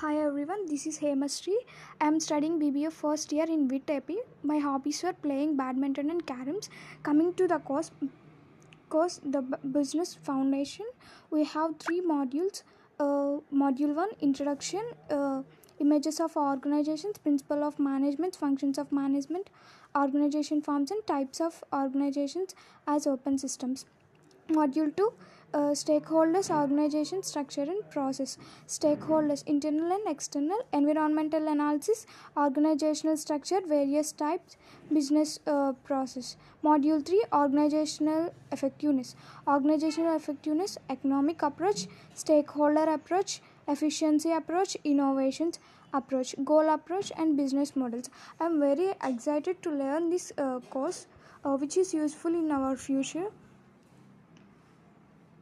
Hi everyone, this is Hemastri. I am studying BBA first year in AP. My hobbies were playing badminton and caroms. Coming to the course, course the business foundation, we have three modules. Uh, module one, introduction, uh, images of organizations, principle of management, functions of management, organization forms and types of organizations as open systems. Module 2 uh, Stakeholders, Organization, Structure and Process. Stakeholders, internal and external, environmental analysis, organizational structure, various types, business uh, process. Module 3 Organizational Effectiveness. Organizational Effectiveness, Economic Approach, Stakeholder Approach, Efficiency Approach, Innovations Approach, Goal Approach, and Business Models. I am very excited to learn this uh, course, uh, which is useful in our future.